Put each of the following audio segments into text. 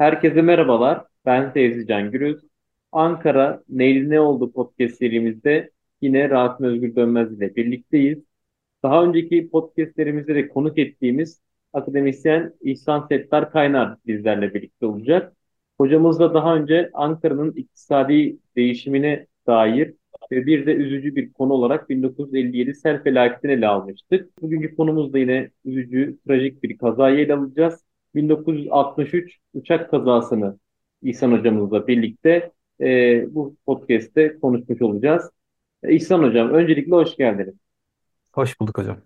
Herkese merhabalar. Ben Sevzi Can Gürüz. Ankara Neydi Ne Oldu podcast serimizde yine Rasim Özgür Dönmez ile birlikteyiz. Daha önceki podcastlerimizde de konuk ettiğimiz akademisyen İhsan Settar Kaynar bizlerle birlikte olacak. Hocamızla daha önce Ankara'nın iktisadi değişimine dair ve bir de üzücü bir konu olarak 1957 sel felaketini ele almıştık. Bugünkü konumuz da yine üzücü, trajik bir kazayı ele alacağız. 1963 uçak kazasını İhsan hocamızla birlikte e, bu podcast'te konuşmuş olacağız. E, İhsan hocam öncelikle hoş geldiniz. Hoş bulduk hocam.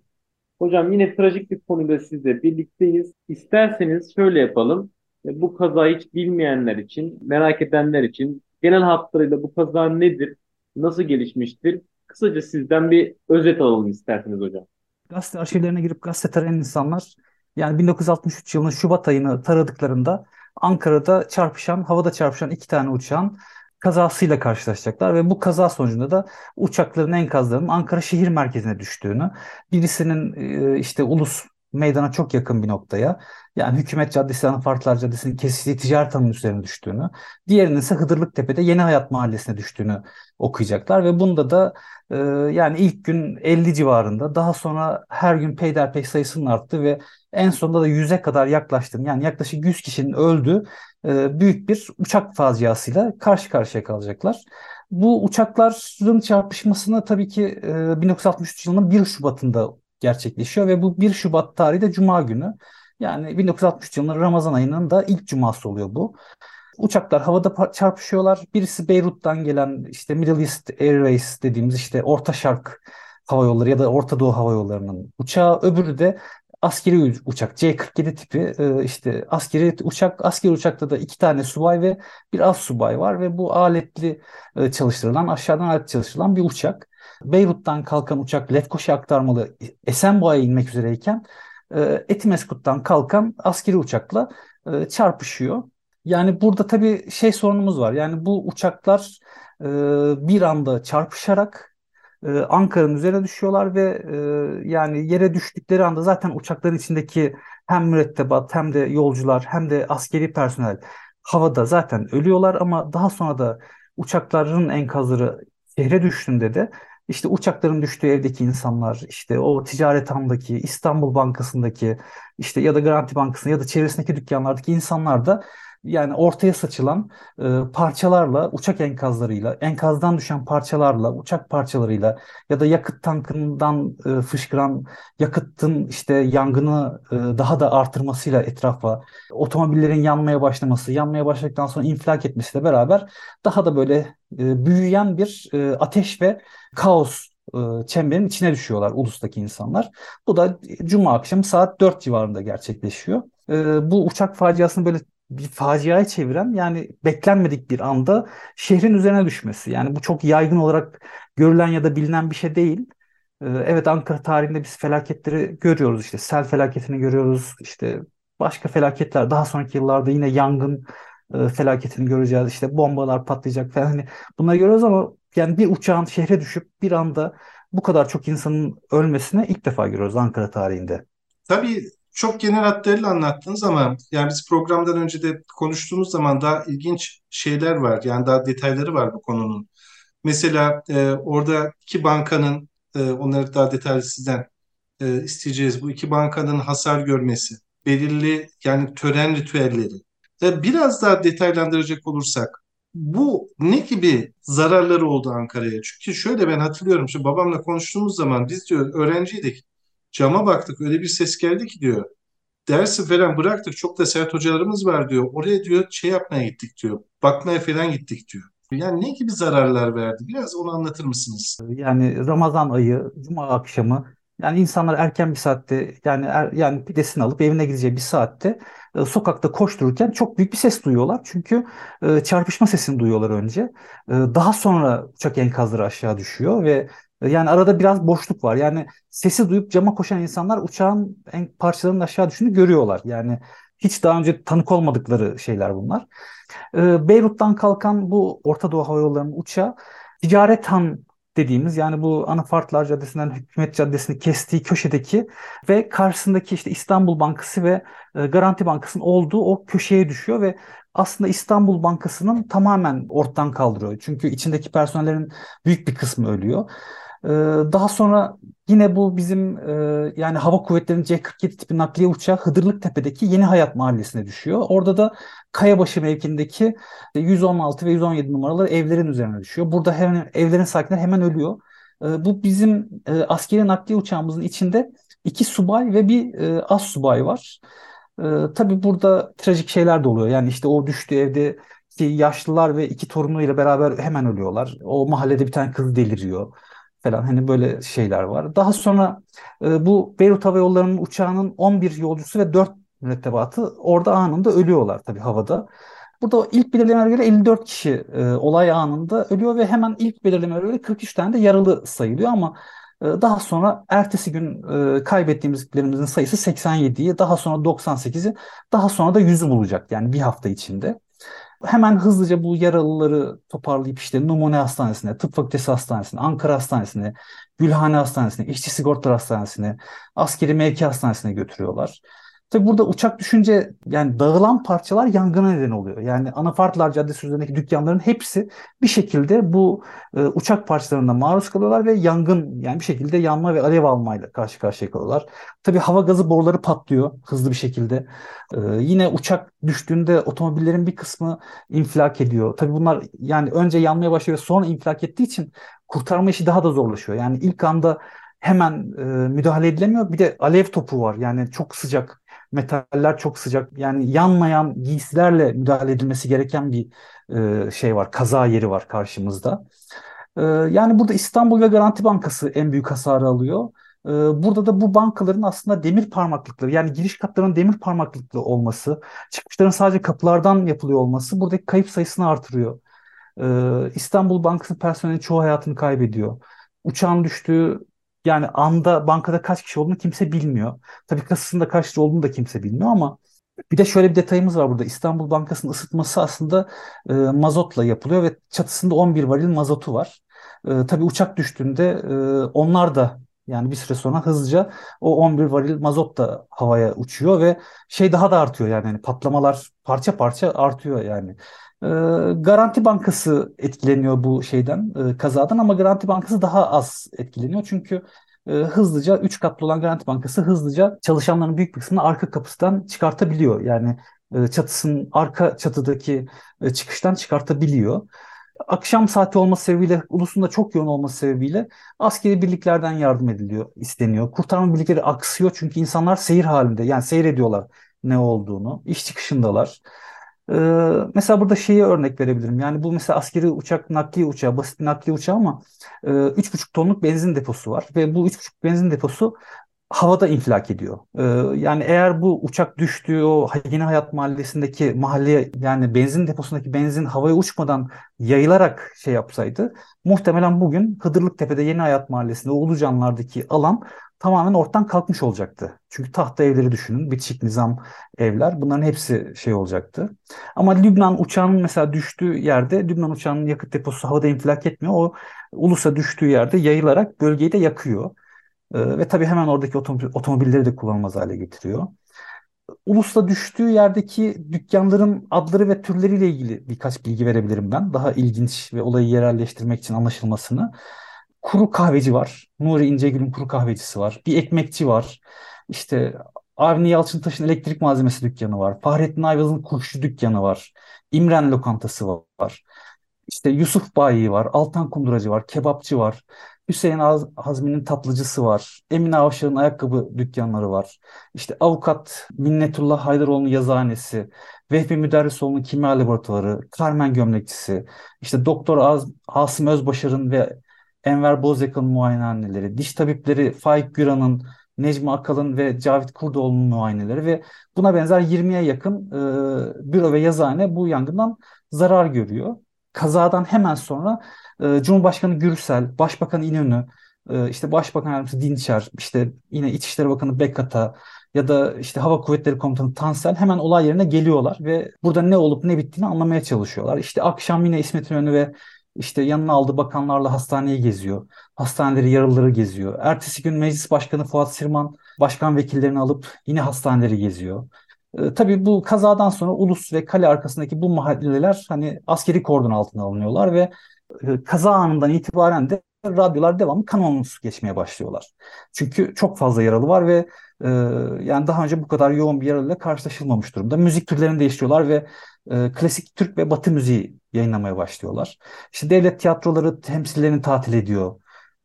Hocam yine trajik bir konuyla sizle birlikteyiz. İsterseniz şöyle yapalım. E, bu kazayı hiç bilmeyenler için, merak edenler için genel hatlarıyla bu kaza nedir, nasıl gelişmiştir? Kısaca sizden bir özet alalım isterseniz hocam. Gazete arşivlerine girip gazete tarayan insanlar yani 1963 yılının Şubat ayını taradıklarında Ankara'da çarpışan, havada çarpışan iki tane uçağın kazasıyla karşılaşacaklar ve bu kaza sonucunda da uçakların enkazlarının Ankara şehir merkezine düştüğünü, birisinin e, işte Ulus meydana çok yakın bir noktaya yani Hükümet Caddesi, Anafartlar Caddesi'nin kesiştiği ticaret hanının üzerine düştüğünü, diğerinin ise Hıdırlıktepe'de Yeni Hayat Mahallesi'ne düştüğünü okuyacaklar ve bunda da e, yani ilk gün 50 civarında daha sonra her gün peyderpey sayısının arttı ve en sonunda da 100'e kadar yaklaştığını yani yaklaşık 100 kişinin öldüğü e, büyük bir uçak faciasıyla karşı karşıya kalacaklar. Bu uçakların çarpışmasına tabii ki e, 1963 yılının 1 Şubat'ında gerçekleşiyor ve bu 1 Şubat tarihi de Cuma günü. Yani 1963 yılının Ramazan ayının da ilk cuması oluyor bu. Uçaklar havada çarpışıyorlar. Birisi Beyrut'tan gelen işte Middle East Airways dediğimiz işte Orta Şark Hava Yolları ya da Orta Doğu Hava Yolları'nın uçağı. Öbürü de askeri uçak C-47 tipi e, işte askeri uçak askeri uçakta da iki tane subay ve bir az subay var ve bu aletli e, çalıştırılan aşağıdan alet çalıştırılan bir uçak. Beyrut'tan kalkan uçak Lefkoşa aktarmalı Esenboğa'ya inmek üzereyken e, Etimeskut'tan kalkan askeri uçakla çarpışıyor. Yani burada tabii şey sorunumuz var. Yani bu uçaklar bir anda çarpışarak e, Ankara'nın üzerine düşüyorlar ve e, yani yere düştükleri anda zaten uçakların içindeki hem mürettebat hem de yolcular hem de askeri personel havada zaten ölüyorlar. Ama daha sonra da uçakların enkazları şehre düştüğünde de işte uçakların düştüğü evdeki insanlar, işte o ticaret handaki, İstanbul Bankası'ndaki, işte ya da Garanti Bankası'nda ya da çevresindeki dükkanlardaki insanlar da yani ortaya saçılan e, parçalarla, uçak enkazlarıyla, enkazdan düşen parçalarla, uçak parçalarıyla ya da yakıt tankından e, fışkıran yakıtın işte yangını e, daha da artırmasıyla etrafa, otomobillerin yanmaya başlaması, yanmaya başladıktan sonra infilak etmesiyle beraber daha da böyle e, büyüyen bir e, ateş ve kaos e, çemberin içine düşüyorlar ulustaki insanlar. Bu da Cuma akşamı saat 4 civarında gerçekleşiyor. E, bu uçak faciasını böyle bir faciaya çeviren yani beklenmedik bir anda şehrin üzerine düşmesi. Yani bu çok yaygın olarak görülen ya da bilinen bir şey değil. Ee, evet Ankara tarihinde biz felaketleri görüyoruz işte sel felaketini görüyoruz işte başka felaketler daha sonraki yıllarda yine yangın e, felaketini göreceğiz işte bombalar patlayacak falan hani bunları görüyoruz ama yani bir uçağın şehre düşüp bir anda bu kadar çok insanın ölmesine ilk defa görüyoruz Ankara tarihinde. Tabii çok genel hatlarıyla anlattınız ama yani biz programdan önce de konuştuğumuz zaman daha ilginç şeyler var. Yani daha detayları var bu konunun. Mesela e, orada iki bankanın e, onları daha detaylı sizden e, isteyeceğiz. Bu iki bankanın hasar görmesi, belirli yani tören ritüelleri. E, biraz daha detaylandıracak olursak bu ne gibi zararları oldu Ankara'ya? Çünkü şöyle ben hatırlıyorum. Şimdi babamla konuştuğumuz zaman biz diyor öğrenciydik. Cama baktık öyle bir ses geldi ki diyor. Dersi falan bıraktık çok da sert hocalarımız var diyor. Oraya diyor şey yapmaya gittik diyor. Bakmaya falan gittik diyor. Yani ne gibi zararlar verdi? Biraz onu anlatır mısınız? Yani Ramazan ayı, Cuma akşamı Yani insanlar erken bir saatte yani er, yani pidesini alıp evine gideceği bir saatte e, sokakta koştururken çok büyük bir ses duyuyorlar. Çünkü e, çarpışma sesini duyuyorlar önce. E, daha sonra uçak enkazları aşağı düşüyor ve yani arada biraz boşluk var. Yani sesi duyup cama koşan insanlar uçağın en parçalarının aşağı düştüğünü görüyorlar. Yani hiç daha önce tanık olmadıkları şeyler bunlar. E, Beyrut'tan kalkan bu Orta Doğu Hava Yolları'nın uçağı Ticaret Han dediğimiz yani bu Anafartlar Caddesi'nden Hükümet Caddesi'ni kestiği köşedeki ve karşısındaki işte İstanbul Bankası ve e, Garanti Bankası'nın olduğu o köşeye düşüyor ve aslında İstanbul Bankası'nın tamamen ortadan kaldırıyor. Çünkü içindeki personellerin büyük bir kısmı ölüyor. Ee, daha sonra yine bu bizim e, yani Hava Kuvvetleri'nin C-47 tipi nakliye uçağı Hıdırlıktepe'deki Yeni Hayat Mahallesi'ne düşüyor. Orada da Kayabaşı mevkindeki 116 ve 117 numaralı evlerin üzerine düşüyor. Burada hemen evlerin sakinleri hemen ölüyor. Ee, bu bizim e, askeri nakliye uçağımızın içinde iki subay ve bir e, az subay var. Ee, tabii burada trajik şeyler de oluyor. Yani işte o düştüğü evde yaşlılar ve iki torunuyla beraber hemen ölüyorlar. O mahallede bir tane kız deliriyor falan hani böyle şeyler var. Daha sonra e, bu Beyrut Hava Yolları'nın uçağının 11 yolcusu ve 4 mürettebatı orada anında ölüyorlar tabii havada. Burada ilk belirlemelere göre 54 kişi e, olay anında ölüyor ve hemen ilk belirlemelere göre 43 tane de yaralı sayılıyor ama e, daha sonra ertesi gün e, kaybettiğimizlerimizin sayısı 87'yi, daha sonra 98'i, daha sonra da 100'ü bulacak yani bir hafta içinde hemen hızlıca bu yaralıları toparlayıp işte Numune Hastanesi'ne, Tıp Fakültesi Hastanesi'ne, Ankara Hastanesi'ne, Gülhane Hastanesi'ne, İşçi Sigorta Hastanesi'ne, Askeri Mevki Hastanesi'ne götürüyorlar. Tabi burada uçak düşünce yani dağılan parçalar yangına neden oluyor. Yani Anafartlar Caddesi üzerindeki dükkanların hepsi bir şekilde bu e, uçak parçalarına maruz kalıyorlar ve yangın yani bir şekilde yanma ve alev almayla karşı karşıya kalıyorlar. Tabi hava gazı boruları patlıyor hızlı bir şekilde. E, yine uçak düştüğünde otomobillerin bir kısmı infilak ediyor. Tabi bunlar yani önce yanmaya başlıyor ve sonra infilak ettiği için kurtarma işi daha da zorlaşıyor. Yani ilk anda hemen e, müdahale edilemiyor. Bir de alev topu var. Yani çok sıcak metaller çok sıcak. Yani yanmayan giysilerle müdahale edilmesi gereken bir e, şey var. Kaza yeri var karşımızda. E, yani burada İstanbul ve Garanti Bankası en büyük hasarı alıyor. E, burada da bu bankaların aslında demir parmaklıkları yani giriş katlarının demir parmaklıklı olması, çıkışların sadece kapılardan yapılıyor olması buradaki kayıp sayısını artırıyor. E, İstanbul Bankası personeli çoğu hayatını kaybediyor. Uçağın düştüğü yani anda bankada kaç kişi olduğunu kimse bilmiyor. Tabii kasasında kaç kişi olduğunu da kimse bilmiyor ama bir de şöyle bir detayımız var burada. İstanbul Bankası'nın ısıtması aslında e, mazotla yapılıyor ve çatısında 11 varil mazotu var. E, tabii uçak düştüğünde e, onlar da yani bir süre sonra hızlıca o 11 varil mazot da havaya uçuyor ve şey daha da artıyor yani, yani patlamalar parça parça artıyor yani. Ee, Garanti Bankası etkileniyor bu şeyden, e, kazadan ama Garanti Bankası daha az etkileniyor. Çünkü e, hızlıca 3 katlı olan Garanti Bankası hızlıca çalışanların büyük bir kısmını arka kapısından çıkartabiliyor. Yani e, çatısının arka çatıdaki çıkıştan çıkartabiliyor. Akşam saati olması sebebiyle, ulusunda çok yoğun olması sebebiyle askeri birliklerden yardım ediliyor, isteniyor. Kurtarma birlikleri aksıyor çünkü insanlar seyir halinde, yani seyrediyorlar ne olduğunu, iş çıkışındalar. Ee, mesela burada şeyi örnek verebilirim. Yani bu mesela askeri uçak nakliye uçağı, basit nakliye uçağı ama e, 3,5 tonluk benzin deposu var. Ve bu 3,5 benzin deposu havada infilak ediyor. Ee, yani eğer bu uçak düştüğü o Yeni Hayat Mahallesi'ndeki mahalleye yani benzin deposundaki benzin havaya uçmadan yayılarak şey yapsaydı muhtemelen bugün Hıdırlıktepe'de Yeni Hayat Mahallesi'nde Ulucanlar'daki alan tamamen ortadan kalkmış olacaktı. Çünkü tahta evleri düşünün, bitişik nizam evler bunların hepsi şey olacaktı. Ama Lübnan uçağının mesela düştüğü yerde Lübnan uçağının yakıt deposu havada infilak etmiyor. O Ulus'a düştüğü yerde yayılarak bölgeyi de yakıyor. Ee, ve tabii hemen oradaki otomobil, otomobilleri de kullanılmaz hale getiriyor. Ulus'ta düştüğü yerdeki dükkanların adları ve türleriyle ilgili birkaç bilgi verebilirim ben. Daha ilginç ve olayı yerelleştirmek için anlaşılmasını kuru kahveci var. Nuri İncegül'ün kuru kahvecisi var. Bir ekmekçi var. İşte Avni Yalçıntaş'ın elektrik malzemesi dükkanı var. Fahrettin Ayvaz'ın kuşçu dükkanı var. İmren lokantası var. İşte Yusuf Bayi var. Altan Kunduracı var. Kebapçı var. Hüseyin Az Hazmi'nin tatlıcısı var. Emine Avşar'ın ayakkabı dükkanları var. İşte avukat Minnetullah Haydaroğlu'nun yazıhanesi. Vehbi Müderrisoğlu'nun kimya laboratuvarı. Carmen gömlekçisi. İşte Doktor Az Asım Özbaşar'ın ve Enver Bozyak'ın muayenehaneleri, diş tabipleri Faik Güran'ın, Necmi Akalın ve Cavit Kurdoğlu'nun muayeneleri ve buna benzer 20'ye yakın e, büro ve yazıhane bu yangından zarar görüyor. Kazadan hemen sonra e, Cumhurbaşkanı Gürsel, Başbakan İnönü, e, işte Başbakan Yardımcısı Dinçer, işte yine İçişleri Bakanı Bekata ya da işte Hava Kuvvetleri Komutanı Tansel hemen olay yerine geliyorlar ve burada ne olup ne bittiğini anlamaya çalışıyorlar. İşte akşam yine İsmet İnönü ve işte yanına aldığı bakanlarla hastaneyi geziyor. Hastaneleri, yaralıları geziyor. Ertesi gün Meclis Başkanı Fuat Sirman başkan vekillerini alıp yine hastaneleri geziyor. E, tabii bu kazadan sonra Ulus ve kale arkasındaki bu mahalleler hani askeri kordon altına alınıyorlar ve e, kaza anından itibaren de radyolar devamlı kanonsuz geçmeye başlıyorlar. Çünkü çok fazla yaralı var ve e, yani daha önce bu kadar yoğun bir yaralıyla karşılaşılmamış durumda. Müzik türlerini değiştiriyorlar ve e, klasik Türk ve Batı müziği yayınlamaya başlıyorlar. İşte devlet tiyatroları temsillerini tatil ediyor.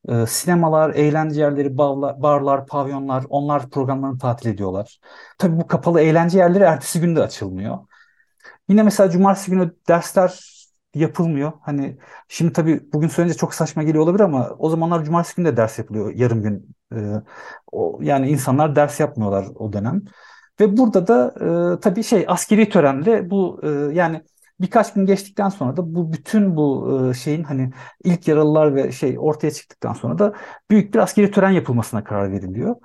E, sinemalar, eğlence yerleri, barlar, barlar, pavyonlar onlar programlarını tatil ediyorlar. Tabii bu kapalı eğlence yerleri ertesi günde açılmıyor. Yine mesela cumartesi günü dersler yapılmıyor. Hani şimdi tabii bugün söyleyince çok saçma geliyor olabilir ama o zamanlar cumartesi günü de ders yapılıyor yarım gün. E, o, yani insanlar ders yapmıyorlar o dönem. Ve burada da e, tabii şey askeri törenle bu e, yani birkaç gün geçtikten sonra da bu bütün bu e, şeyin hani ilk yaralılar ve şey ortaya çıktıktan sonra da büyük bir askeri tören yapılmasına karar veriliyor.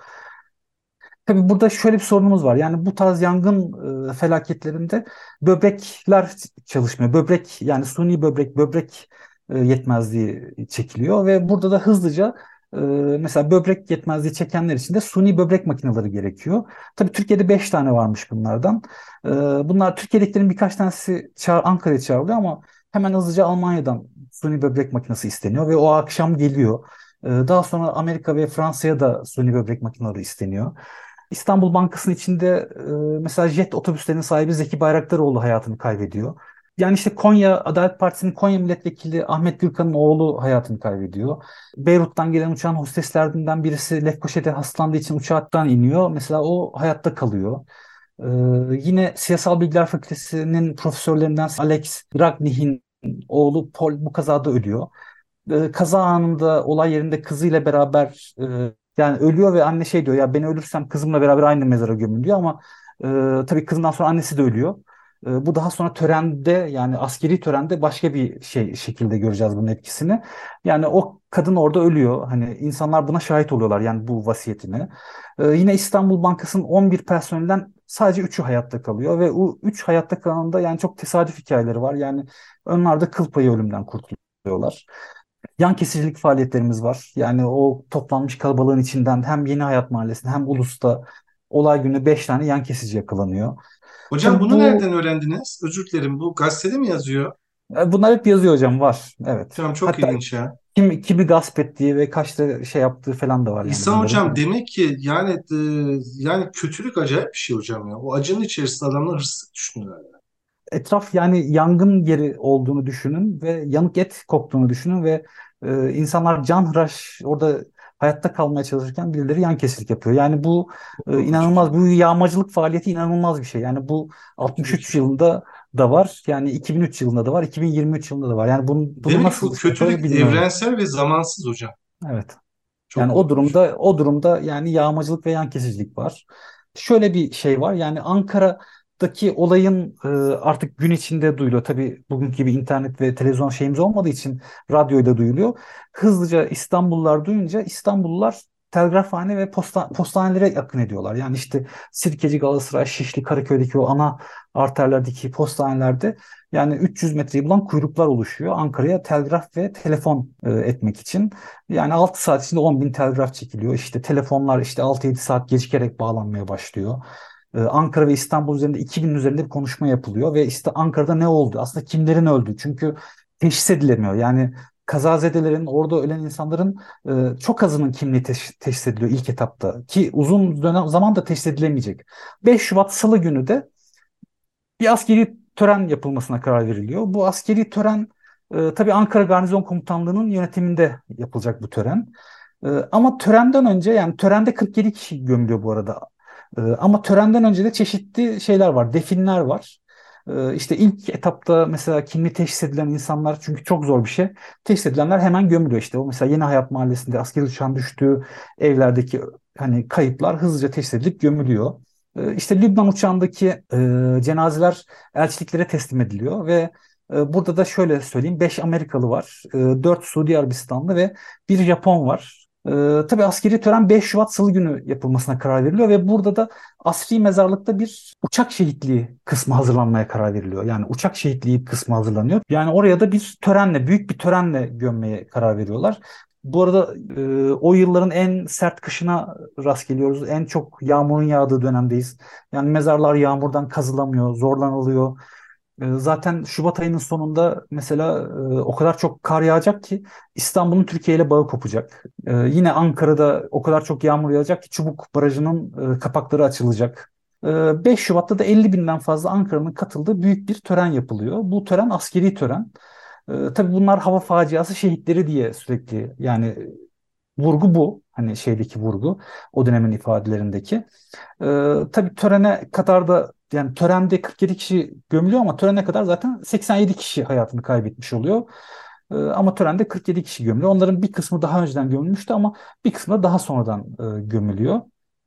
Tabii burada şöyle bir sorunumuz var. Yani bu tarz yangın e, felaketlerinde böbrekler çalışmıyor. Böbrek yani suni böbrek, böbrek e, yetmezliği çekiliyor ve burada da hızlıca e, mesela böbrek yetmezliği çekenler için de suni böbrek makineleri gerekiyor. Tabii Türkiye'de 5 tane varmış bunlardan. E, bunlar Türkiye'dekilerin birkaç tanesi çağır, Ankara'ya çağrılıyor ama hemen hızlıca Almanya'dan suni böbrek makinesi isteniyor ve o akşam geliyor. E, daha sonra Amerika ve Fransa'ya da suni böbrek makineleri isteniyor. İstanbul Bankası'nın içinde e, mesela jet otobüslerinin sahibi Zeki Bayraktaroğlu hayatını kaybediyor. Yani işte Konya Adalet Partisi'nin Konya Milletvekili Ahmet Gürkan'ın oğlu hayatını kaybediyor. Beyrut'tan gelen uçağın hosteslerden birisi Lefkoşa'da hastalandığı için uçaktan iniyor. Mesela o hayatta kalıyor. Ee, yine Siyasal Bilgiler Fakültesi'nin profesörlerinden Alex Ragnich'in oğlu Paul bu kazada ölüyor. Ee, kaza anında olay yerinde kızıyla beraber e, yani ölüyor ve anne şey diyor ya ben ölürsem kızımla beraber aynı mezara gömün diyor ama e, tabii kızından sonra annesi de ölüyor. E, bu daha sonra törende yani askeri törende başka bir şey şekilde göreceğiz bunun etkisini. Yani o kadın orada ölüyor. Hani insanlar buna şahit oluyorlar yani bu vasiyetini. E, yine İstanbul Bankası'nın 11 personelden sadece 3'ü hayatta kalıyor ve o 3 hayatta kalanında yani çok tesadüf hikayeleri var. Yani onlarda kıl payı ölümden kurtuluyorlar yan kesicilik faaliyetlerimiz var. Yani o toplanmış kalabalığın içinden hem Yeni Hayat Mahallesi'nde hem Ulus'ta olay günü 5 tane yan kesici yakalanıyor. Hocam Tabii bunu bu nereden öğrendiniz? Özür dilerim. Bu gazetede mi yazıyor? e, bunlar hep yazıyor hocam var. Evet. Hocam çok Hatta ilginç ya. kim kimi gasp ettiği ve kaçta şey yaptığı falan da var yani İhsan bunların. hocam demek ki yani e, yani kötülük acayip bir şey hocam ya. O acının içerisinde adamlar hırsızlık düşünüyorlar. ya. Etraf yani yangın yeri olduğunu düşünün ve yanık et koktuğunu düşünün ve e, insanlar canhıraş orada hayatta kalmaya çalışırken birileri yan kesilik yapıyor. Yani bu e, inanılmaz, bu yağmacılık faaliyeti inanılmaz bir şey. Yani bu Kötü bir 63 şey. yılında da var. Yani 2003 yılında da var. 2023 yılında da var. Yani bunu, bunu Demek nasıl bu şey kötülük evrensel ve zamansız hocam. Evet. Çok Yani o korkunç. durumda o durumda yani yağmacılık ve yan kesicilik var. Şöyle bir şey var. Yani Ankara'daki olayın e, artık gün içinde duyuluyor. Tabii bugünkü gibi internet ve televizyon şeyimiz olmadığı için radyoda duyuluyor. Hızlıca İstanbullular duyunca İstanbullular telgrafhane ve posta, postanelere akın ediyorlar. Yani işte Sirkeci, Galatasaray, Şişli, Karaköy'deki o ana arterlerdeki postanelerde yani 300 metreyi bulan kuyruklar oluşuyor. Ankara'ya telgraf ve telefon e, etmek için. Yani 6 saat içinde 10 bin telgraf çekiliyor. İşte telefonlar işte 6-7 saat gecikerek bağlanmaya başlıyor. Ee, Ankara ve İstanbul üzerinde 2000 üzerinde bir konuşma yapılıyor ve işte Ankara'da ne oldu? Aslında kimlerin öldü? Çünkü teşhis edilemiyor. Yani kazazedelerin, orada ölen insanların e, çok azının kimliği teş- teşhis ediliyor ilk etapta ki uzun dönem zaman da teşhis edilemeyecek. 5 Şubat Salı günü de bir askeri tören yapılmasına karar veriliyor. Bu askeri tören e, tabii Ankara Garnizon Komutanlığı'nın yönetiminde yapılacak bu tören. E, ama törenden önce yani törende 47 kişi gömülüyor bu arada. E, ama törenden önce de çeşitli şeyler var, definler var. E, işte ilk etapta mesela kimliği teşhis edilen insanlar çünkü çok zor bir şey. Teşhis edilenler hemen gömülüyor işte. O mesela Yeni Hayat Mahallesi'nde askeri uçağın düştüğü evlerdeki hani kayıplar hızlıca teşhis edilip gömülüyor. E, işte Lübnan uçağındaki e, cenazeler elçiliklere teslim ediliyor ve e, burada da şöyle söyleyeyim 5 Amerikalı var, e, 4 Suudi Arabistanlı ve bir Japon var. E, tabii askeri tören 5 Şubat Salı günü yapılmasına karar veriliyor ve burada da asri mezarlıkta bir uçak şehitliği kısmı hazırlanmaya karar veriliyor. Yani uçak şehitliği kısmı hazırlanıyor. Yani oraya da bir törenle, büyük bir törenle gömmeye karar veriyorlar. Bu arada e, o yılların en sert kışına rast geliyoruz. En çok yağmurun yağdığı dönemdeyiz. Yani mezarlar yağmurdan kazılamıyor, zorlanılıyor. E, zaten Şubat ayının sonunda mesela e, o kadar çok kar yağacak ki İstanbul'un Türkiye ile bağı kopacak. E, yine Ankara'da o kadar çok yağmur yağacak ki Çubuk Barajı'nın kapakları açılacak. 5 Şubat'ta da 50 binden fazla Ankara'nın katıldığı büyük bir tören yapılıyor. Bu tören askeri tören. tabii bunlar hava faciası şehitleri diye sürekli yani vurgu bu. Hani şeydeki vurgu o dönemin ifadelerindeki. Ee, tabii törene kadar da yani törende 47 kişi gömülüyor ama törene kadar zaten 87 kişi hayatını kaybetmiş oluyor. Ee, ama törende 47 kişi gömülüyor. Onların bir kısmı daha önceden gömülmüştü ama bir kısmı da daha sonradan e, gömülüyor.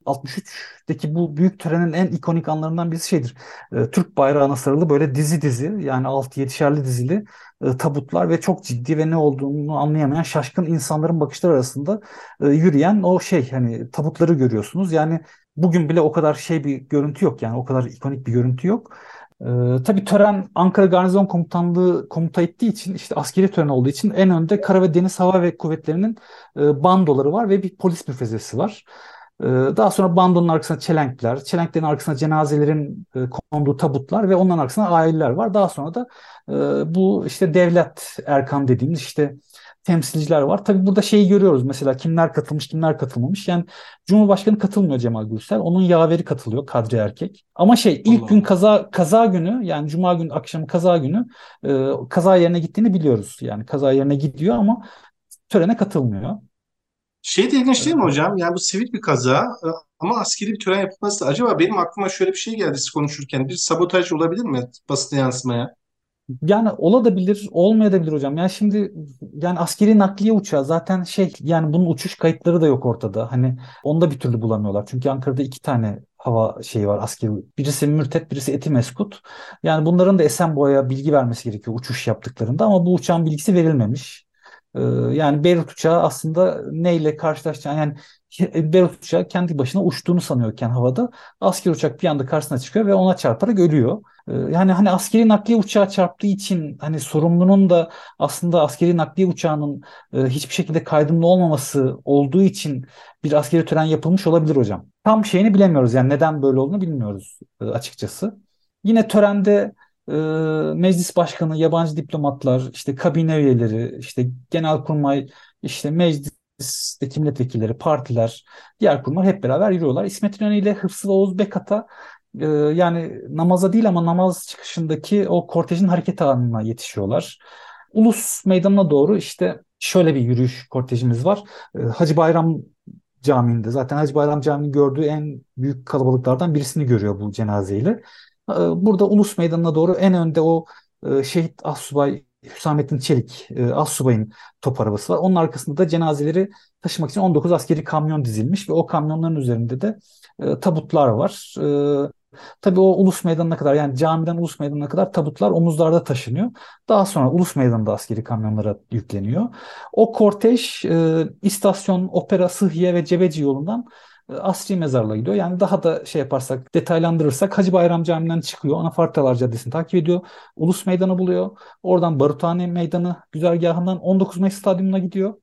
63'teki bu büyük törenin en ikonik anlarından birisi şeydir. E, Türk bayrağına sarılı böyle dizi dizi yani 6-7'şerli dizili e, tabutlar ve çok ciddi ve ne olduğunu anlayamayan şaşkın insanların bakışları arasında e, yürüyen o şey hani tabutları görüyorsunuz. Yani bugün bile o kadar şey bir görüntü yok yani o kadar ikonik bir görüntü yok. Ee, tabii tören Ankara Garnizon Komutanlığı komuta ettiği için işte askeri tören olduğu için en önde Kara ve Deniz Hava ve Kuvvetleri'nin e, bandoları var ve bir polis müfrezesi var. Ee, daha sonra bandonun arkasına çelenkler, çelenklerin arkasına cenazelerin e, konduğu tabutlar ve onların arkasına aileler var. Daha sonra da e, bu işte devlet erkan dediğimiz işte temsilciler var. Tabii burada şeyi görüyoruz mesela kimler katılmış kimler katılmamış. Yani Cumhurbaşkanı katılmıyor Cemal Gürsel. Onun yaveri katılıyor Kadri Erkek. Ama şey ilk Allah. gün kaza kaza günü yani Cuma günü akşamı kaza günü e, kaza yerine gittiğini biliyoruz. Yani kaza yerine gidiyor ama törene katılmıyor. Şey de ilginç değil mi hocam? Yani bu sivil bir kaza e, ama askeri bir tören yapılması. Acaba benim aklıma şöyle bir şey geldi siz konuşurken. Bir sabotaj olabilir mi basın yansımaya? Yani olabilir, olmayabilir hocam. Yani şimdi yani askeri nakliye uçağı zaten şey yani bunun uçuş kayıtları da yok ortada. Hani onu da bir türlü bulamıyorlar. Çünkü Ankara'da iki tane hava şeyi var askeri. Birisi Mürtet, birisi Etimeskut. Yani bunların da Esenboğa'ya bilgi vermesi gerekiyor uçuş yaptıklarında ama bu uçağın bilgisi verilmemiş. Ee, yani Beyrut uçağı aslında neyle karşılaşacağını yani Beyrut uçağı kendi başına uçtuğunu sanıyorken havada asker uçak bir anda karşısına çıkıyor ve ona çarparak ölüyor. Ee, yani hani askeri nakliye uçağı çarptığı için hani sorumlunun da aslında askeri nakliye uçağının e, hiçbir şekilde kaydında olmaması olduğu için bir askeri tören yapılmış olabilir hocam. Tam şeyini bilemiyoruz yani neden böyle olduğunu bilmiyoruz e, açıkçası. Yine törende e, meclis başkanı, yabancı diplomatlar, işte kabine üyeleri, işte genelkurmay, işte meclisteki milletvekilleri, partiler, diğer kurumlar hep beraber yürüyorlar. İsmet İnönü ile Hıfzı Oğuz Bekat'a e, yani namaza değil ama namaz çıkışındaki o kortejin hareket alanına yetişiyorlar. Ulus Meydanı'na doğru işte şöyle bir yürüyüş kortejimiz var. E, Hacı Bayram Camii'nde zaten Hacı Bayram Camii'nin gördüğü en büyük kalabalıklardan birisini görüyor bu cenazeyle. Ee, burada Ulus Meydanı'na doğru en önde o e, şehit Assubay Hüsamettin Çelik e, Assubay'ın top arabası var. Onun arkasında da cenazeleri taşımak için 19 askeri kamyon dizilmiş ve o kamyonların üzerinde de e, tabutlar var. Tabii o Ulus Meydanı'na kadar yani camiden Ulus Meydanı'na kadar tabutlar omuzlarda taşınıyor. Daha sonra Ulus Meydanı'nda askeri kamyonlara yükleniyor. O kortej istasyon, opera, Sıhhiye ve Cebeci yolundan e, asri mezarlığa gidiyor. Yani daha da şey yaparsak, detaylandırırsak Hacı Bayram Camii'nden çıkıyor. Anafartalar Caddesi'ni takip ediyor. Ulus Meydanı buluyor. Oradan Baruthane Meydanı güzergahından 19 Mayıs Stadyumu'na gidiyor.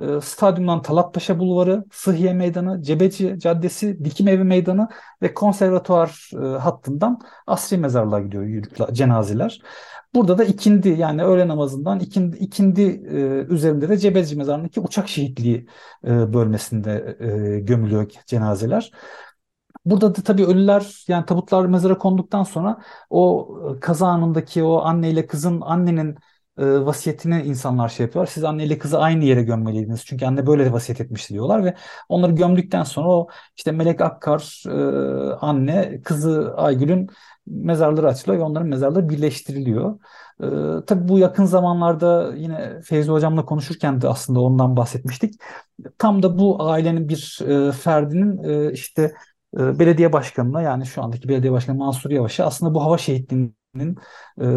E, stadyumdan Talatpaşa Bulvarı, Sıhhiye Meydanı, Cebeci Caddesi, Dikim Evi Meydanı ve konservatuvar e, hattından asri mezarlığa gidiyor cenazeler. Burada da ikindi yani öğle namazından ikindi, ikindi e, üzerinde de Cebeci Mezarı'ndaki uçak şehitliği e, bölmesinde e, gömülüyor cenazeler. Burada da tabii ölüler yani tabutlar mezara konduktan sonra o kaza anındaki o anneyle kızın annenin e, vasiyetini insanlar şey yapıyorlar. Siz anneyle kızı aynı yere gömmeliydiniz. Çünkü anne böyle vasiyet etmişti diyorlar ve onları gömdükten sonra o işte Melek Akkar e, anne kızı Aygül'ün mezarları açılıyor ve onların mezarları birleştiriliyor. E, tabii bu yakın zamanlarda yine Feyzi Hocam'la konuşurken de aslında ondan bahsetmiştik. Tam da bu ailenin bir e, ferdinin e, işte e, belediye başkanına yani şu andaki belediye başkanı Mansur Yavaş'a aslında bu hava şehitliğinin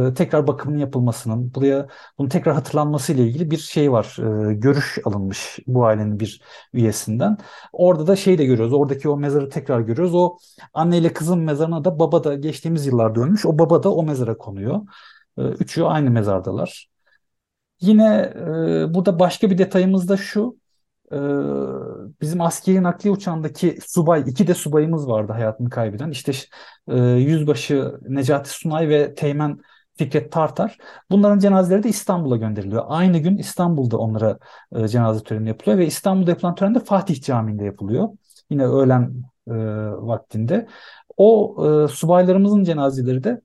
e, tekrar bakımının yapılmasının, buraya bunu tekrar hatırlanması ile ilgili bir şey var. E, görüş alınmış bu ailenin bir üyesinden. Orada da şey de görüyoruz. Oradaki o mezarı tekrar görüyoruz. O anneyle kızın mezarına da baba da geçtiğimiz yıllarda ölmüş. O baba da o mezara konuyor. E, üçü aynı mezardalar. Yine e, burada başka bir detayımız da şu. Ee, bizim askeri nakliye uçağındaki subay, iki de subayımız vardı hayatını kaybeden. İşte e, Yüzbaşı Necati Sunay ve Teğmen Fikret Tartar. Bunların cenazeleri de İstanbul'a gönderiliyor. Aynı gün İstanbul'da onlara e, cenaze töreni yapılıyor ve İstanbul'da yapılan tören de Fatih Camii'nde yapılıyor. Yine öğlen e, vaktinde. O e, subaylarımızın cenazeleri de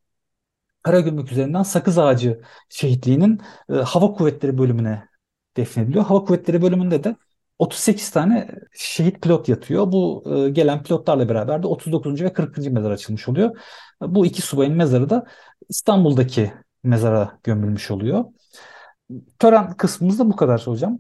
Karagümrük üzerinden Sakız Ağacı şehitliğinin e, Hava Kuvvetleri bölümüne defnediliyor. Hava Kuvvetleri bölümünde de 38 tane şehit pilot yatıyor. Bu e, gelen pilotlarla beraber de 39. ve 40. mezar açılmış oluyor. Bu iki subayın mezarı da İstanbul'daki mezara gömülmüş oluyor. Tören kısmımız da bu kadar hocam.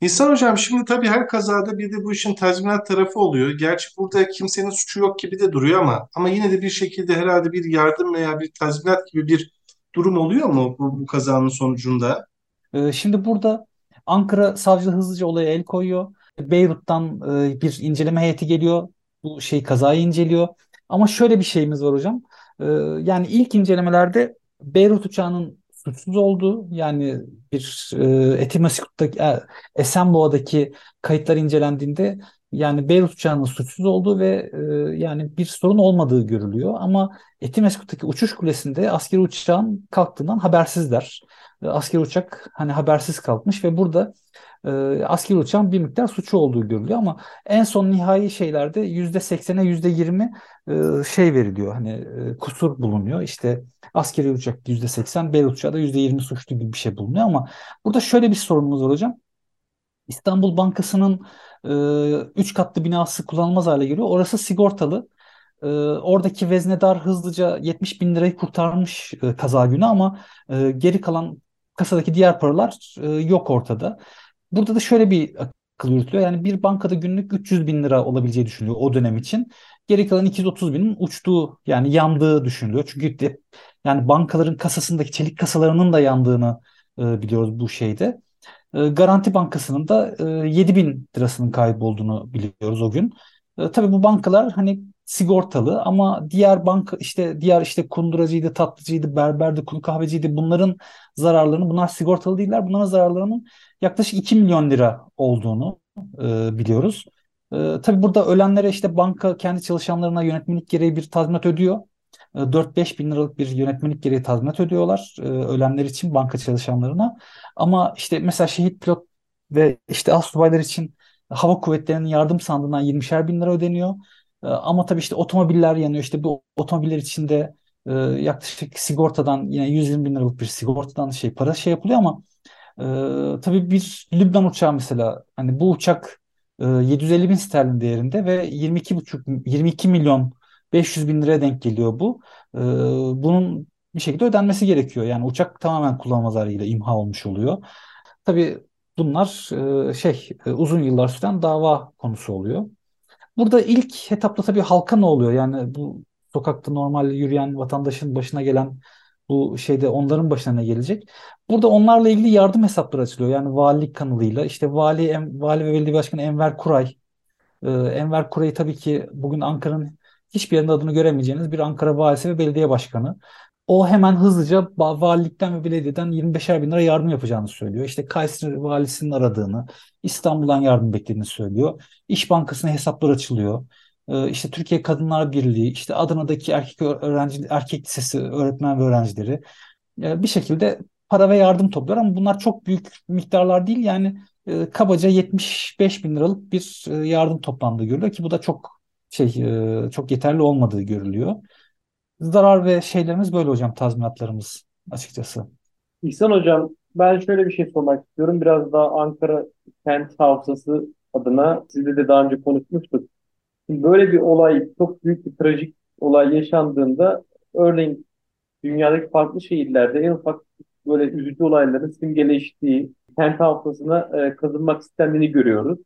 İhsan Hocam şimdi tabii her kazada bir de bu işin tazminat tarafı oluyor. Gerçi burada kimsenin suçu yok gibi de duruyor ama ama yine de bir şekilde herhalde bir yardım veya bir tazminat gibi bir durum oluyor mu bu, bu kazanın sonucunda? Ee, şimdi burada Ankara savcılığı hızlıca olaya el koyuyor. Beyrut'tan e, bir inceleme heyeti geliyor. Bu şey kazayı inceliyor. Ama şöyle bir şeyimiz var hocam. E, yani ilk incelemelerde Beyrut uçağının suçsuz olduğu yani bir e, Etimesgut'taki e, Esenboğa'daki kayıtlar incelendiğinde yani Beyrut uçağının suçsuz olduğu ve e, yani bir sorun olmadığı görülüyor. Ama Etimesgut'taki uçuş kulesinde askeri uçağın kalktığından habersizler. E, askeri uçak hani habersiz kalkmış ve burada e, askeri uçağın bir miktar suçu olduğu görülüyor ama en son nihai şeylerde %80'e %20 e, şey veriliyor hani e, kusur bulunuyor. İşte askeri uçak %80, Beyrut uçağı da %20 suçlu gibi bir şey bulunuyor ama burada şöyle bir sorunumuz var hocam. İstanbul Bankası'nın 3 katlı binası kullanılmaz hale geliyor. Orası sigortalı. E, oradaki veznedar hızlıca 70 bin lirayı kurtarmış e, kaza günü ama e, geri kalan kasadaki diğer paralar e, yok ortada. Burada da şöyle bir akıl yürütülüyor. Yani bir bankada günlük 300 bin lira olabileceği düşünülüyor o dönem için. Geri kalan 230 binin uçtuğu yani yandığı düşünülüyor. Çünkü de, yani bankaların kasasındaki çelik kasalarının da yandığını e, biliyoruz bu şeyde. E, Garanti Bankası'nın da e, 7 bin lirasının kaybolduğunu biliyoruz o gün. E, tabii bu bankalar hani sigortalı ama diğer banka işte diğer işte kunduracıydı, tatlıcıydı, berberdi, kuru kahveciydi bunların zararlarını bunlar sigortalı değiller. Bunların zararlarının yaklaşık 2 milyon lira olduğunu e, biliyoruz. E, tabii burada ölenlere işte banka kendi çalışanlarına yönetmelik gereği bir tazminat ödüyor. E, 4-5 bin liralık bir yönetmelik gereği tazminat ödüyorlar e, ölenler için banka çalışanlarına. Ama işte mesela şehit pilot ve işte astsubaylar için hava kuvvetlerinin yardım sandığından 20'şer bin lira ödeniyor. Ee, ama tabii işte otomobiller yanıyor. İşte bu otomobiller içinde e, yaklaşık sigortadan yine 120 bin liralık bir sigortadan şey para şey yapılıyor ama e, tabii bir Lübnan uçağı mesela hani bu uçak e, 750 bin sterlin değerinde ve 22 buçuk 22 milyon 500 bin liraya denk geliyor bu. E, bunun bir şekilde ödenmesi gerekiyor. Yani uçak tamamen kullanma zararıyla imha olmuş oluyor. Tabii bunlar e, şey e, uzun yıllar süren dava konusu oluyor. Burada ilk etapta tabii halka ne oluyor? Yani bu sokakta normal yürüyen vatandaşın başına gelen bu şeyde onların başına ne gelecek? Burada onlarla ilgili yardım hesapları açılıyor. Yani valilik kanalıyla işte vali, em, vali ve belediye başkanı Enver Kuray. Ee, Enver Kuray'ı tabii ki bugün Ankara'nın hiçbir yerinde adını göremeyeceğiniz bir Ankara valisi ve belediye başkanı. O hemen hızlıca valilikten ve belediyeden 25'er bin lira yardım yapacağını söylüyor. İşte Kayseri valisinin aradığını, İstanbul'dan yardım beklediğini söylüyor. İş Bankası'na hesaplar açılıyor. Ee, işte Türkiye Kadınlar Birliği, işte Adana'daki erkek öğrenci, erkek lisesi öğretmen ve öğrencileri e, bir şekilde para ve yardım topluyor ama bunlar çok büyük miktarlar değil. Yani e, kabaca 75 bin liralık bir e, yardım toplandığı görülüyor ki bu da çok şey çok yeterli olmadığı görülüyor zarar ve şeylerimiz böyle hocam tazminatlarımız açıkçası. İhsan Hocam, ben şöyle bir şey sormak istiyorum. Biraz daha Ankara kent hafızası adına sizle de daha önce konuşmuştuk. Şimdi böyle bir olay, çok büyük bir trajik olay yaşandığında örneğin dünyadaki farklı şehirlerde en ufak böyle üzücü olayların simgeleştiği, kent hafızasına e, kazınmak istendiğini görüyoruz.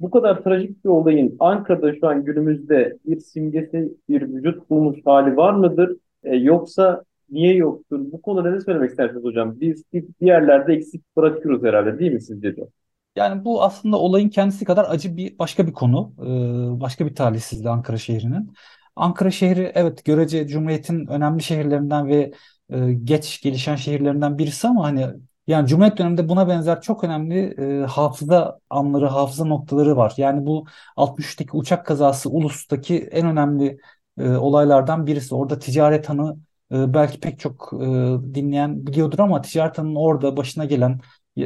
Bu kadar trajik bir olayın Ankara'da şu an günümüzde bir simgesi, bir vücut bulmuş hali var mıdır? E, yoksa niye yoktur? Bu konuda ne söylemek istersiniz hocam? Biz bir yerlerde eksik bırakıyoruz herhalde değil mi sizce de? Yani bu aslında olayın kendisi kadar acı bir başka bir konu. Ee, başka bir talihsizliği Ankara şehrinin. Ankara şehri evet görece Cumhuriyet'in önemli şehirlerinden ve e, geç gelişen şehirlerinden birisi ama hani yani Cumhuriyet döneminde buna benzer çok önemli e, hafıza anları, hafıza noktaları var. Yani bu 63'teki uçak kazası Ulus'taki en önemli e, olaylardan birisi. Orada ticaret hanı e, belki pek çok e, dinleyen biliyordur ama ticaret hanının orada başına gelen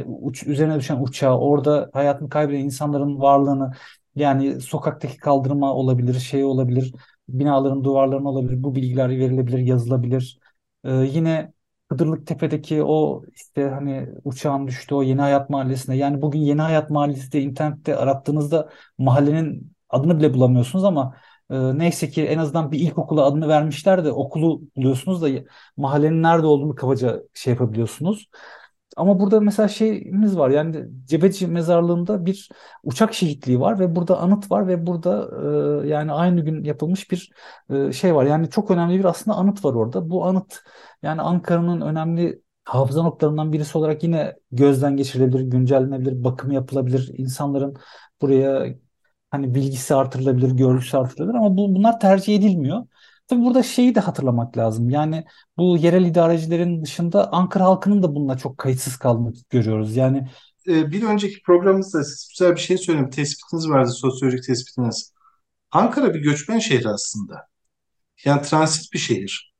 uç, üzerine düşen uçağı, orada hayatını kaybeden insanların varlığını yani sokaktaki kaldırma olabilir, şey olabilir, binaların duvarlarına olabilir, bu bilgiler verilebilir, yazılabilir. Ee, yine Kıdırlık Tepe'deki o işte hani uçağın düştüğü o Yeni Hayat Mahallesi'nde yani bugün Yeni Hayat Mahallesi de internette arattığınızda mahallenin adını bile bulamıyorsunuz ama e, neyse ki en azından bir ilkokula adını vermişler de okulu buluyorsunuz da mahallenin nerede olduğunu kabaca şey yapabiliyorsunuz. Ama burada mesela şeyimiz var yani Cebeci mezarlığında bir uçak şehitliği var ve burada anıt var ve burada e, yani aynı gün yapılmış bir e, şey var. Yani çok önemli bir aslında anıt var orada. Bu anıt yani Ankara'nın önemli hafıza noktalarından birisi olarak yine gözden geçirilebilir, güncellenebilir, bakımı yapılabilir. İnsanların buraya hani bilgisi artırılabilir, görgüsü artırılabilir ama bu, bunlar tercih edilmiyor. Tabii burada şeyi de hatırlamak lazım. Yani bu yerel idarecilerin dışında Ankara halkının da bununla çok kayıtsız kaldığını görüyoruz. Yani Ee, bir önceki programımızda siz güzel bir şey söyledim. Tespitiniz vardı, sosyolojik tespitiniz. Ankara bir göçmen şehri aslında. Yani transit bir şehir.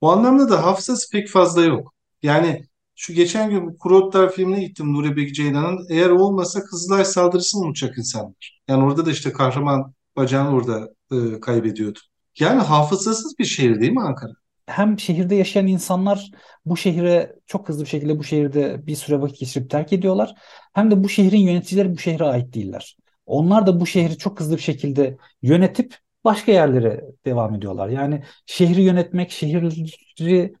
O anlamda da hafızası pek fazla yok. Yani şu geçen gün Kuru Otlar filmine gittim Nuri Bilge Ceylan'ın. Eğer olmasa Kızılay saldırısını unutacak insanlar. Yani orada da işte kahraman bacağını orada e, kaybediyordu. Yani hafızasız bir şehir değil mi Ankara? hem şehirde yaşayan insanlar bu şehre çok hızlı bir şekilde bu şehirde bir süre vakit geçirip terk ediyorlar. Hem de bu şehrin yöneticileri bu şehre ait değiller. Onlar da bu şehri çok hızlı bir şekilde yönetip başka yerlere devam ediyorlar. Yani şehri yönetmek, şehri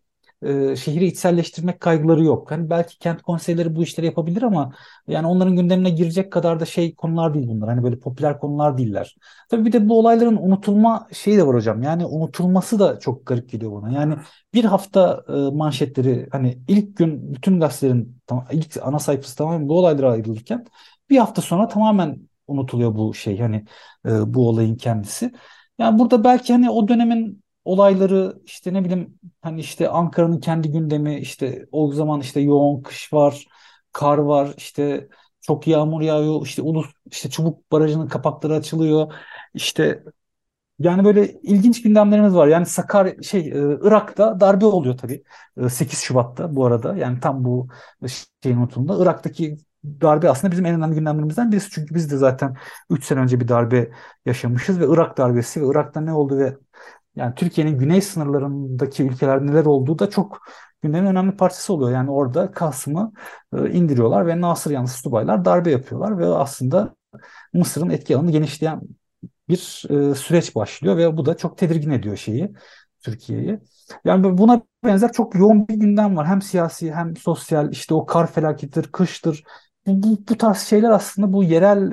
e, şehri içselleştirmek kaygıları yok. Hani belki kent konseyleri bu işleri yapabilir ama yani onların gündemine girecek kadar da şey konular değil bunlar. Hani böyle popüler konular değiller. Tabii bir de bu olayların unutulma şeyi de var hocam. Yani unutulması da çok garip geliyor bana. Yani bir hafta e, manşetleri hani ilk gün bütün gazetelerin ilk ana sayfası tamamen bu olaylara ayrılırken bir hafta sonra tamamen unutuluyor bu şey hani e, bu olayın kendisi. Yani burada belki hani o dönemin olayları işte ne bileyim hani işte Ankara'nın kendi gündemi işte o zaman işte yoğun kış var, kar var, işte çok yağmur yağıyor, işte Ulus işte Çubuk Barajı'nın kapakları açılıyor. İşte yani böyle ilginç gündemlerimiz var. Yani Sakar şey e, Irak'ta darbe oluyor tabii. 8 e, Şubat'ta bu arada. Yani tam bu şeyin unutulduğunda Irak'taki darbe aslında bizim en önemli gündemlerimizden birisi. Çünkü biz de zaten 3 sene önce bir darbe yaşamışız ve Irak darbesi ve Irak'ta ne oldu ve yani Türkiye'nin güney sınırlarındaki ülkeler neler olduğu da çok gündemin önemli parçası oluyor. Yani orada Kasım'ı e, indiriyorlar ve Nasır yanlısı subaylar darbe yapıyorlar ve aslında Mısır'ın etki alanı genişleyen bir e, süreç başlıyor ve bu da çok tedirgin ediyor şeyi Türkiye'yi. Yani buna benzer çok yoğun bir gündem var. Hem siyasi hem sosyal işte o kar felaketidir, kıştır. Bu, bu, bu tarz şeyler aslında bu yerel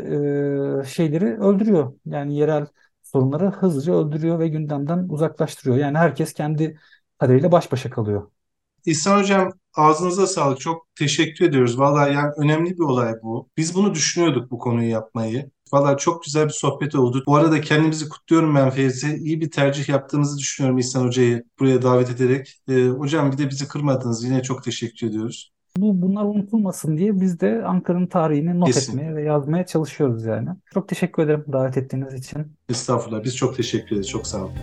e, şeyleri öldürüyor. Yani yerel sorunları hızlıca öldürüyor ve gündemden uzaklaştırıyor. Yani herkes kendi kaderiyle baş başa kalıyor. İhsan Hocam ağzınıza sağlık. Çok teşekkür ediyoruz. Vallahi yani önemli bir olay bu. Biz bunu düşünüyorduk bu konuyu yapmayı. Vallahi çok güzel bir sohbet oldu. Bu arada kendimizi kutluyorum ben Fevzi. İyi bir tercih yaptığımızı düşünüyorum İhsan Hoca'yı buraya davet ederek. Ee, hocam bir de bizi kırmadınız. Yine çok teşekkür ediyoruz. Bu bunlar unutulmasın diye biz de Ankara'nın tarihini not Kesin. etmeye ve yazmaya çalışıyoruz yani. Çok teşekkür ederim davet ettiğiniz için. Estağfurullah. Biz çok teşekkür ederiz. Çok sağ olun.